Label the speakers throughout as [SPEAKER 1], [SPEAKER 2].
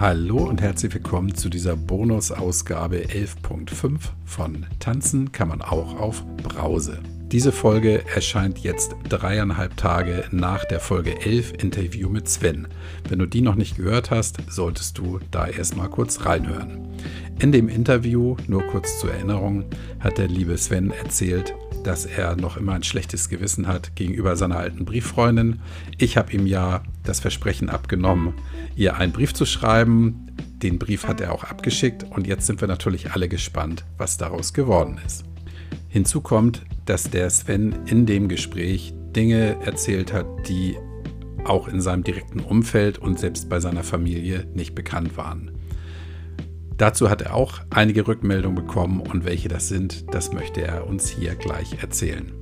[SPEAKER 1] Hallo und herzlich willkommen zu dieser Bonusausgabe 11.5 von Tanzen kann man auch auf Brause. Diese Folge erscheint jetzt dreieinhalb Tage nach der Folge 11 Interview mit Sven. Wenn du die noch nicht gehört hast, solltest du da erstmal kurz reinhören. In dem Interview, nur kurz zur Erinnerung, hat der liebe Sven erzählt, dass er noch immer ein schlechtes Gewissen hat gegenüber seiner alten Brieffreundin. Ich habe ihm ja das Versprechen abgenommen, ihr einen Brief zu schreiben. Den Brief hat er auch abgeschickt und jetzt sind wir natürlich alle gespannt, was daraus geworden ist. Hinzu kommt, dass der Sven in dem Gespräch Dinge erzählt hat, die auch in seinem direkten Umfeld und selbst bei seiner Familie nicht bekannt waren. Dazu hat er auch einige Rückmeldungen bekommen und welche das sind, das möchte er uns hier gleich erzählen.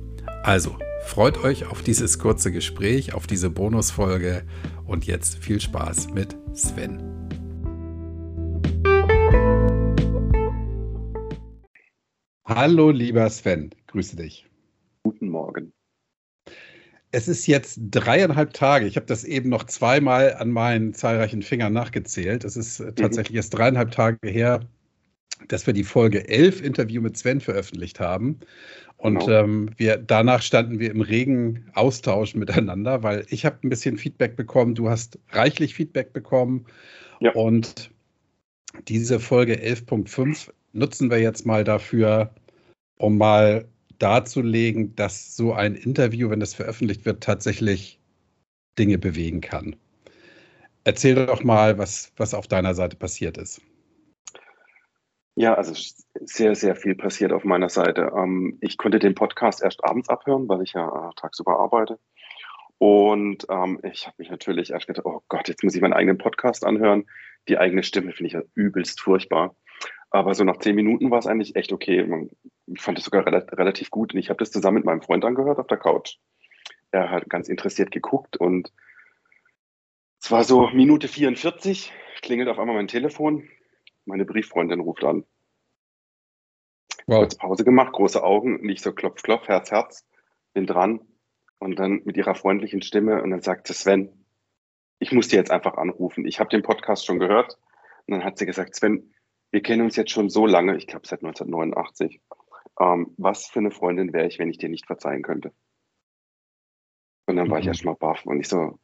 [SPEAKER 1] Also, freut euch auf dieses kurze Gespräch, auf diese Bonusfolge und jetzt viel Spaß mit Sven. Hallo, lieber Sven, grüße dich.
[SPEAKER 2] Guten Morgen.
[SPEAKER 1] Es ist jetzt dreieinhalb Tage. Ich habe das eben noch zweimal an meinen zahlreichen Fingern nachgezählt. Es ist mhm. tatsächlich erst dreieinhalb Tage her, dass wir die Folge 11 Interview mit Sven veröffentlicht haben. Und genau. ähm, wir, danach standen wir im regen Austausch miteinander, weil ich habe ein bisschen Feedback bekommen, du hast reichlich Feedback bekommen. Ja. Und diese Folge 11.5 nutzen wir jetzt mal dafür, um mal darzulegen, dass so ein Interview, wenn das veröffentlicht wird, tatsächlich Dinge bewegen kann. Erzähl doch mal, was, was auf deiner Seite passiert ist.
[SPEAKER 2] Ja, also sehr, sehr viel passiert auf meiner Seite. Ähm, ich konnte den Podcast erst abends abhören, weil ich ja äh, tagsüber arbeite. Und ähm, ich habe mich natürlich erst gedacht, oh Gott, jetzt muss ich meinen eigenen Podcast anhören. Die eigene Stimme finde ich ja übelst furchtbar. Aber so nach zehn Minuten war es eigentlich echt okay. Ich fand es sogar relativ gut. Und ich habe das zusammen mit meinem Freund angehört auf der Couch. Er hat ganz interessiert geguckt und es war so Minute 44, klingelt auf einmal mein Telefon. Meine Brieffreundin ruft an. Wow. Kurz Pause gemacht, große Augen, nicht so klopf, klopf, Herz, Herz, bin dran. Und dann mit ihrer freundlichen Stimme und dann sagt sie, Sven, ich muss dir jetzt einfach anrufen. Ich habe den Podcast schon gehört. Und dann hat sie gesagt, Sven, wir kennen uns jetzt schon so lange, ich glaube seit 1989. Ähm, was für eine Freundin wäre ich, wenn ich dir nicht verzeihen könnte? Und dann mhm. war ich mhm. erstmal baff und ich so,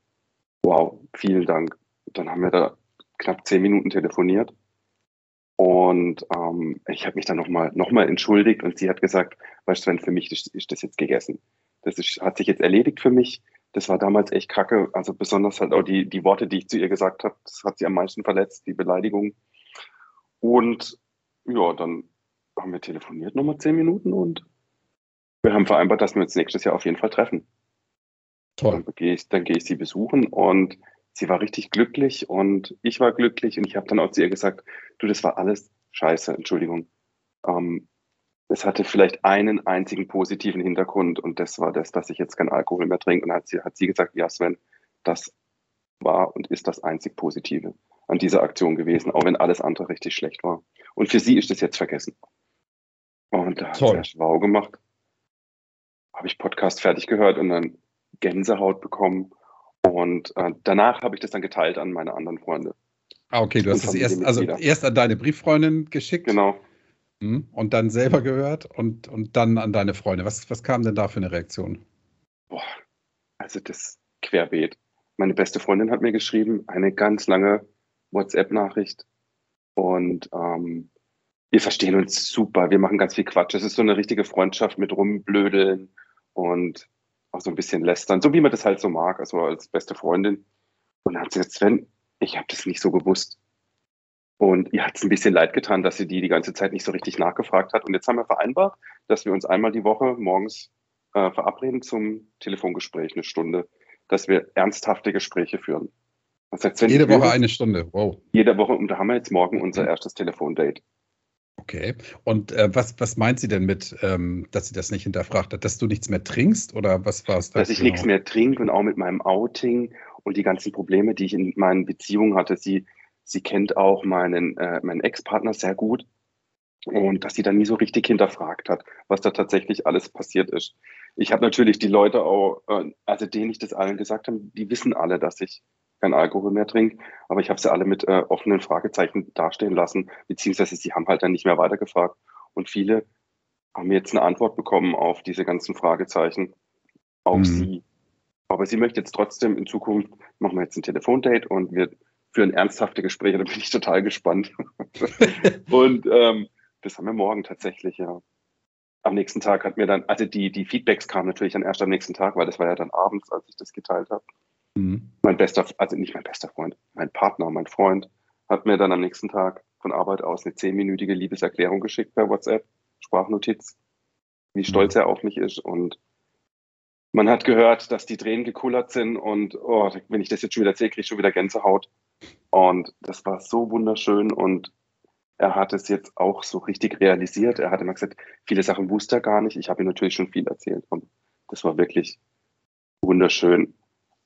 [SPEAKER 2] wow, vielen Dank. Dann haben wir da knapp zehn Minuten telefoniert. Und ähm, ich habe mich dann nochmal noch mal entschuldigt und sie hat gesagt, weißt du, wenn für mich ist, ist das jetzt gegessen. Das ist, hat sich jetzt erledigt für mich. Das war damals echt kacke. Also besonders halt auch die, die Worte, die ich zu ihr gesagt habe, das hat sie am meisten verletzt, die Beleidigung. Und ja, dann haben wir telefoniert nochmal zehn Minuten und wir haben vereinbart, dass wir uns nächstes Jahr auf jeden Fall treffen. Toll. Dann gehe ich, dann gehe ich sie besuchen und sie war richtig glücklich und ich war glücklich und ich habe dann auch zu ihr gesagt, du, das war alles scheiße, Entschuldigung. Ähm, es hatte vielleicht einen einzigen positiven Hintergrund und das war das, dass ich jetzt keinen Alkohol mehr trinke. Und hat sie, hat sie gesagt, ja Sven, das war und ist das einzig Positive an dieser Aktion gewesen, auch wenn alles andere richtig schlecht war. Und für sie ist das jetzt vergessen. Und da hat sie erst wow gemacht. Habe ich Podcast fertig gehört und dann Gänsehaut bekommen. Und äh, danach habe ich das dann geteilt an meine anderen Freunde.
[SPEAKER 1] Ah, okay, du hast es erst, also erst an deine Brieffreundin geschickt.
[SPEAKER 2] Genau.
[SPEAKER 1] Hm, und dann selber gehört und, und dann an deine Freunde. Was, was kam denn da für eine Reaktion?
[SPEAKER 2] Boah, also das querbeet. Meine beste Freundin hat mir geschrieben, eine ganz lange WhatsApp-Nachricht. Und ähm, wir verstehen uns super. Wir machen ganz viel Quatsch. Es ist so eine richtige Freundschaft mit rumblödeln und auch so ein bisschen lästern, so wie man das halt so mag, also als beste Freundin. Und dann hat sie gesagt, Sven, ich habe das nicht so gewusst. Und ihr hat es ein bisschen leid getan, dass sie die die ganze Zeit nicht so richtig nachgefragt hat. Und jetzt haben wir vereinbart, dass wir uns einmal die Woche morgens äh, verabreden zum Telefongespräch, eine Stunde, dass wir ernsthafte Gespräche führen.
[SPEAKER 1] Das heißt, jede Woche eine Stunde, wow.
[SPEAKER 2] Jede Woche und da haben wir jetzt morgen unser mhm. erstes Telefondate.
[SPEAKER 1] Okay. Und äh, was, was meint sie denn mit, ähm, dass sie das nicht hinterfragt hat? Dass du nichts mehr trinkst oder was war es
[SPEAKER 2] da? Dass ich genau? nichts mehr trinke und auch mit meinem Outing und die ganzen Probleme, die ich in meinen Beziehungen hatte. Sie, sie kennt auch meinen, äh, meinen Ex-Partner sehr gut und dass sie dann nie so richtig hinterfragt hat, was da tatsächlich alles passiert ist. Ich habe natürlich die Leute auch, äh, also denen ich das allen gesagt habe, die wissen alle, dass ich kein Alkohol mehr trinke. Aber ich habe sie alle mit äh, offenen Fragezeichen dastehen lassen, beziehungsweise sie haben halt dann nicht mehr weitergefragt. Und viele haben jetzt eine Antwort bekommen auf diese ganzen Fragezeichen, auf mhm. sie. Aber sie möchte jetzt trotzdem in Zukunft, machen wir jetzt ein Telefondate und wir führen ernsthafte Gespräche, da bin ich total gespannt. und ähm, das haben wir morgen tatsächlich, ja. Am nächsten Tag hat mir dann, also die, die Feedbacks kamen natürlich dann erst am nächsten Tag, weil das war ja dann abends, als ich das geteilt habe. Mhm. Mein bester, also nicht mein bester Freund, mein Partner, mein Freund, hat mir dann am nächsten Tag von Arbeit aus eine zehnminütige Liebeserklärung geschickt per WhatsApp, Sprachnotiz, wie mhm. stolz er auf mich ist. Und man hat gehört, dass die Tränen gekullert sind und oh, wenn ich das jetzt schon wieder erzähle, kriege ich schon wieder Gänsehaut. Und das war so wunderschön und er hat es jetzt auch so richtig realisiert. Er hat immer gesagt, viele Sachen wusste er gar nicht. Ich habe ihm natürlich schon viel erzählt und das war wirklich wunderschön.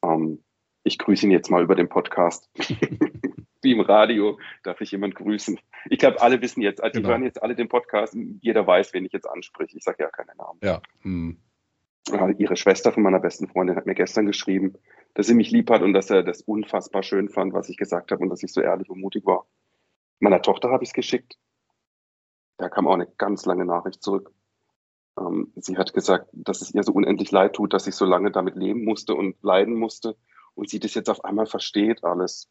[SPEAKER 2] Ähm, ich grüße ihn jetzt mal über den Podcast. Wie im Radio darf ich jemand grüßen. Ich glaube, alle wissen jetzt, also genau. die hören jetzt alle den Podcast. Jeder weiß, wen ich jetzt anspreche. Ich sage ja keine Namen.
[SPEAKER 1] Ja. Hm.
[SPEAKER 2] Ihre Schwester von meiner besten Freundin hat mir gestern geschrieben, dass sie mich lieb hat und dass er das unfassbar schön fand, was ich gesagt habe und dass ich so ehrlich und mutig war. Meiner Tochter habe ich es geschickt. Da kam auch eine ganz lange Nachricht zurück. Ähm, sie hat gesagt, dass es ihr so unendlich leid tut, dass ich so lange damit leben musste und leiden musste und sie das jetzt auf einmal versteht alles.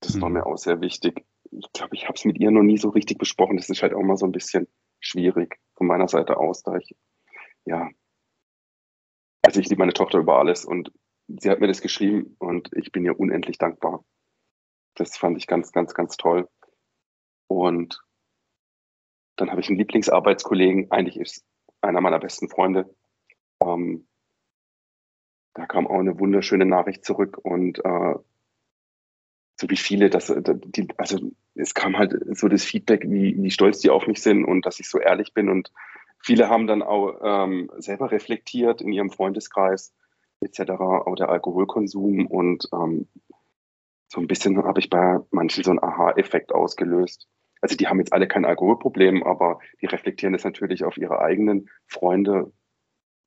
[SPEAKER 2] Das mhm. war mir auch sehr wichtig. Ich glaube, ich habe es mit ihr noch nie so richtig besprochen. Das ist halt auch mal so ein bisschen schwierig von meiner Seite aus, da ich, ja, also ich liebe meine Tochter über alles und sie hat mir das geschrieben und ich bin ihr unendlich dankbar. Das fand ich ganz, ganz, ganz toll. Und dann habe ich einen Lieblingsarbeitskollegen, eigentlich ist einer meiner besten Freunde. Ähm, da kam auch eine wunderschöne Nachricht zurück und äh, so wie viele, dass äh, die, also es kam halt so das Feedback, wie, wie stolz die auf mich sind und dass ich so ehrlich bin und viele haben dann auch ähm, selber reflektiert in ihrem Freundeskreis etc. auch der Alkoholkonsum und ähm, so ein bisschen habe ich bei manchen so einen Aha-Effekt ausgelöst also die haben jetzt alle kein Alkoholproblem, aber die reflektieren das natürlich auf ihre eigenen Freunde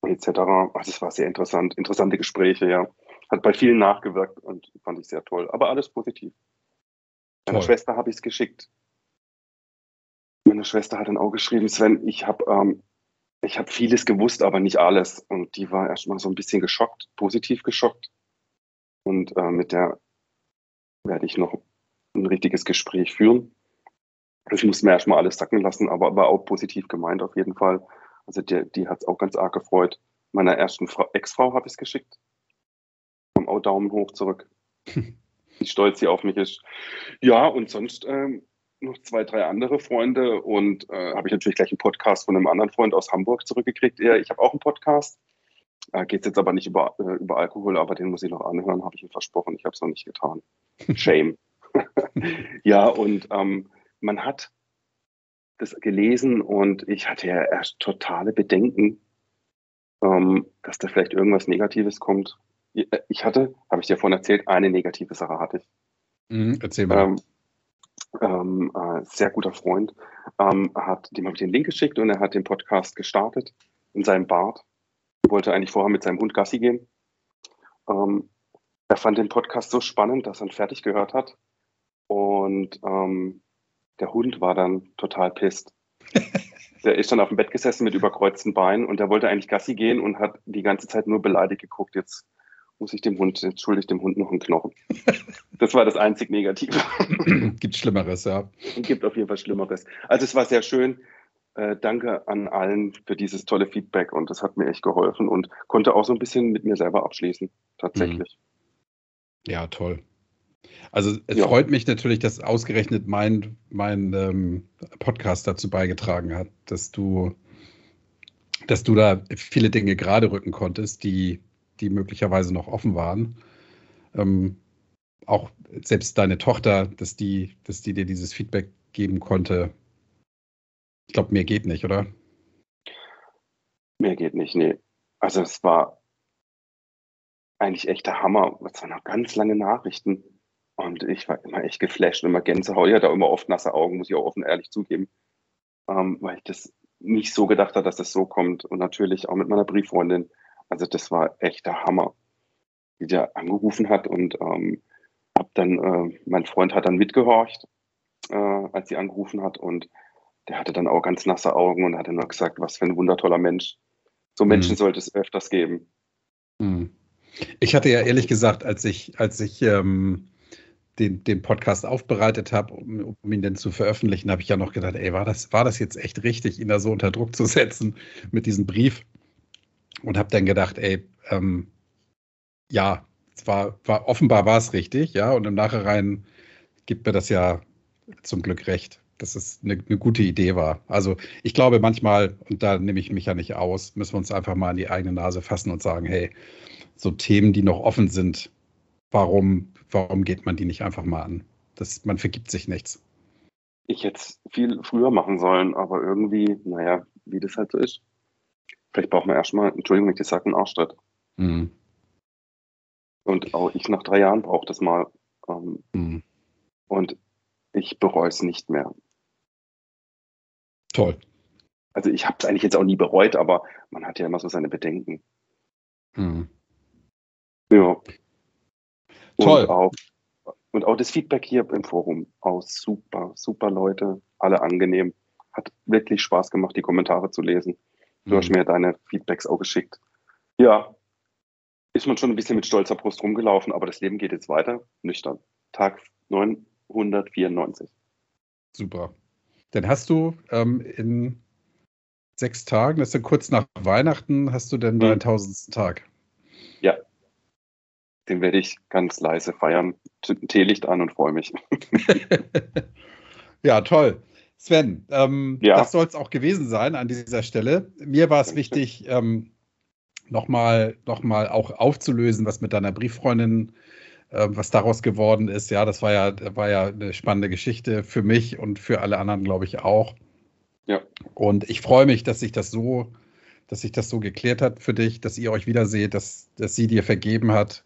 [SPEAKER 2] etc. Also es war sehr interessant, interessante Gespräche, ja. Hat bei vielen nachgewirkt und fand ich sehr toll. Aber alles positiv. Meiner Schwester habe ich es geschickt. Meine Schwester hat dann auch geschrieben, Sven, ich habe ähm, ich habe vieles gewusst, aber nicht alles. Und die war erstmal so ein bisschen geschockt, positiv geschockt. Und äh, mit der werde ich noch ein richtiges Gespräch führen. Ich musste mir erstmal alles sacken lassen, aber war auch positiv gemeint auf jeden Fall. Also die, die hat es auch ganz arg gefreut. Meiner ersten Ex-Frau habe ich es geschickt. Kam auch Daumen hoch zurück. Wie stolz sie auf mich ist. Ja, und sonst ähm, noch zwei, drei andere Freunde und äh, habe ich natürlich gleich einen Podcast von einem anderen Freund aus Hamburg zurückgekriegt. Ja, ich habe auch einen Podcast. Äh, Geht jetzt aber nicht über, äh, über Alkohol, aber den muss ich noch anhören, habe ich ihm versprochen. Ich habe es noch nicht getan. Shame. ja, und ähm, man hat das gelesen und ich hatte ja erst totale Bedenken, ähm, dass da vielleicht irgendwas Negatives kommt. Ich hatte, habe ich dir vorhin erzählt, eine negative Sache hatte ich.
[SPEAKER 1] Mhm, erzähl mal. Ähm,
[SPEAKER 2] ähm, äh, sehr guter Freund, ähm, hat, dem habe ich den Link geschickt und er hat den Podcast gestartet in seinem Bad. Er wollte eigentlich vorher mit seinem Hund Gassi gehen. Ähm, er fand den Podcast so spannend, dass er ihn fertig gehört hat. Und ähm, der Hund war dann total pisst. der ist dann auf dem Bett gesessen mit überkreuzten Beinen und der wollte eigentlich Gassi gehen und hat die ganze Zeit nur beleidigt geguckt. Jetzt muss ich dem Hund, jetzt schulde ich dem Hund noch einen Knochen. Das war das einzig Negative.
[SPEAKER 1] Gibt Schlimmeres, ja.
[SPEAKER 2] Gibt auf jeden Fall Schlimmeres. Also es war sehr schön. Äh, danke an allen für dieses tolle Feedback und das hat mir echt geholfen und konnte auch so ein bisschen mit mir selber abschließen, tatsächlich.
[SPEAKER 1] Ja, toll. Also es ja. freut mich natürlich, dass ausgerechnet mein, mein ähm, Podcast dazu beigetragen hat, dass du, dass du da viele Dinge gerade rücken konntest, die, die möglicherweise noch offen waren. Ähm, auch selbst deine Tochter, dass die, dass die dir dieses Feedback geben konnte. Ich glaube, mehr geht nicht, oder?
[SPEAKER 2] Mehr geht nicht, nee. Also es war eigentlich echt der Hammer. Es waren noch ganz lange Nachrichten und ich war immer echt geflasht und immer Gänsehaut. Ich hatte auch immer oft nasse Augen, muss ich auch offen ehrlich zugeben, ähm, weil ich das nicht so gedacht habe, dass das so kommt. Und natürlich auch mit meiner Brieffreundin. Also das war echt der Hammer. die der angerufen hat und ähm, hab dann, äh, mein Freund hat dann mitgehorcht, äh, als sie angerufen hat und der hatte dann auch ganz nasse Augen und hat dann nur gesagt, was für ein wundertoller Mensch. So Menschen mhm. sollte es öfters geben.
[SPEAKER 1] Mhm. Ich hatte ja ehrlich gesagt, als ich, als ich ähm, den, den Podcast aufbereitet habe, um, um, ihn dann zu veröffentlichen, habe ich ja noch gedacht, ey, war das, war das jetzt echt richtig, ihn da so unter Druck zu setzen mit diesem Brief? Und habe dann gedacht, ey, ähm, ja, war, war offenbar war es richtig, ja, und im Nachhinein gibt mir das ja zum Glück recht, dass es eine, eine gute Idee war. Also ich glaube manchmal, und da nehme ich mich ja nicht aus, müssen wir uns einfach mal an die eigene Nase fassen und sagen, hey, so Themen, die noch offen sind, warum, warum geht man die nicht einfach mal an? Das, man vergibt sich nichts.
[SPEAKER 2] Ich hätte es viel früher machen sollen, aber irgendwie, naja, wie das halt so ist. Vielleicht braucht man erstmal, Entschuldigung, wenn ich das sage, einen Arschtritt. Mhm. Und auch ich nach drei Jahren brauche das mal. Ähm, mhm. Und ich bereue es nicht mehr.
[SPEAKER 1] Toll.
[SPEAKER 2] Also ich habe es eigentlich jetzt auch nie bereut, aber man hat ja immer so seine Bedenken. Mhm. Ja. Toll. Und auch, und auch das Feedback hier im Forum aus super, super Leute, alle angenehm. Hat wirklich Spaß gemacht, die Kommentare zu lesen. Du mhm. hast mir deine Feedbacks auch geschickt. Ja, ist man schon ein bisschen mit stolzer Brust rumgelaufen, aber das Leben geht jetzt weiter, nüchtern. Tag 994.
[SPEAKER 1] Super. Dann hast du ähm, in sechs Tagen, das ist ja kurz nach Weihnachten, hast du denn mhm. deinen tausendsten Tag?
[SPEAKER 2] Den werde ich ganz leise feiern, Teelicht an und freue mich.
[SPEAKER 1] ja, toll. Sven, ähm, ja. das soll es auch gewesen sein an dieser Stelle. Mir war es wichtig, ähm, nochmal noch mal auch aufzulösen, was mit deiner Brieffreundin, äh, was daraus geworden ist. Ja, das war ja, war ja eine spannende Geschichte für mich und für alle anderen, glaube ich, auch. Ja. Und ich freue mich, dass sich das so, dass sich das so geklärt hat für dich, dass ihr euch wiederseht, dass, dass sie dir vergeben hat.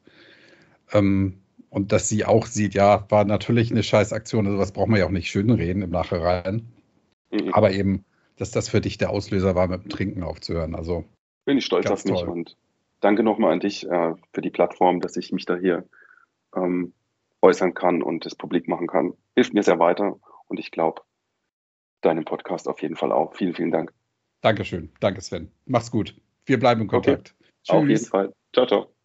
[SPEAKER 1] Ähm, und dass sie auch sieht, ja, war natürlich eine Scheißaktion, also was braucht man ja auch nicht schönreden im Nachhinein. Mhm. Aber eben, dass das für dich der Auslöser war, mit dem Trinken aufzuhören. Also
[SPEAKER 2] bin ich stolz auf mich toll. und danke nochmal an dich äh, für die Plattform, dass ich mich da hier ähm, äußern kann und das publik machen kann. Hilft mir sehr weiter und ich glaube, deinem Podcast auf jeden Fall auch. Vielen, vielen Dank.
[SPEAKER 1] Dankeschön. Danke, Sven. Mach's gut. Wir bleiben in Kontakt.
[SPEAKER 2] Okay. Auf jeden Fall. Ciao, ciao.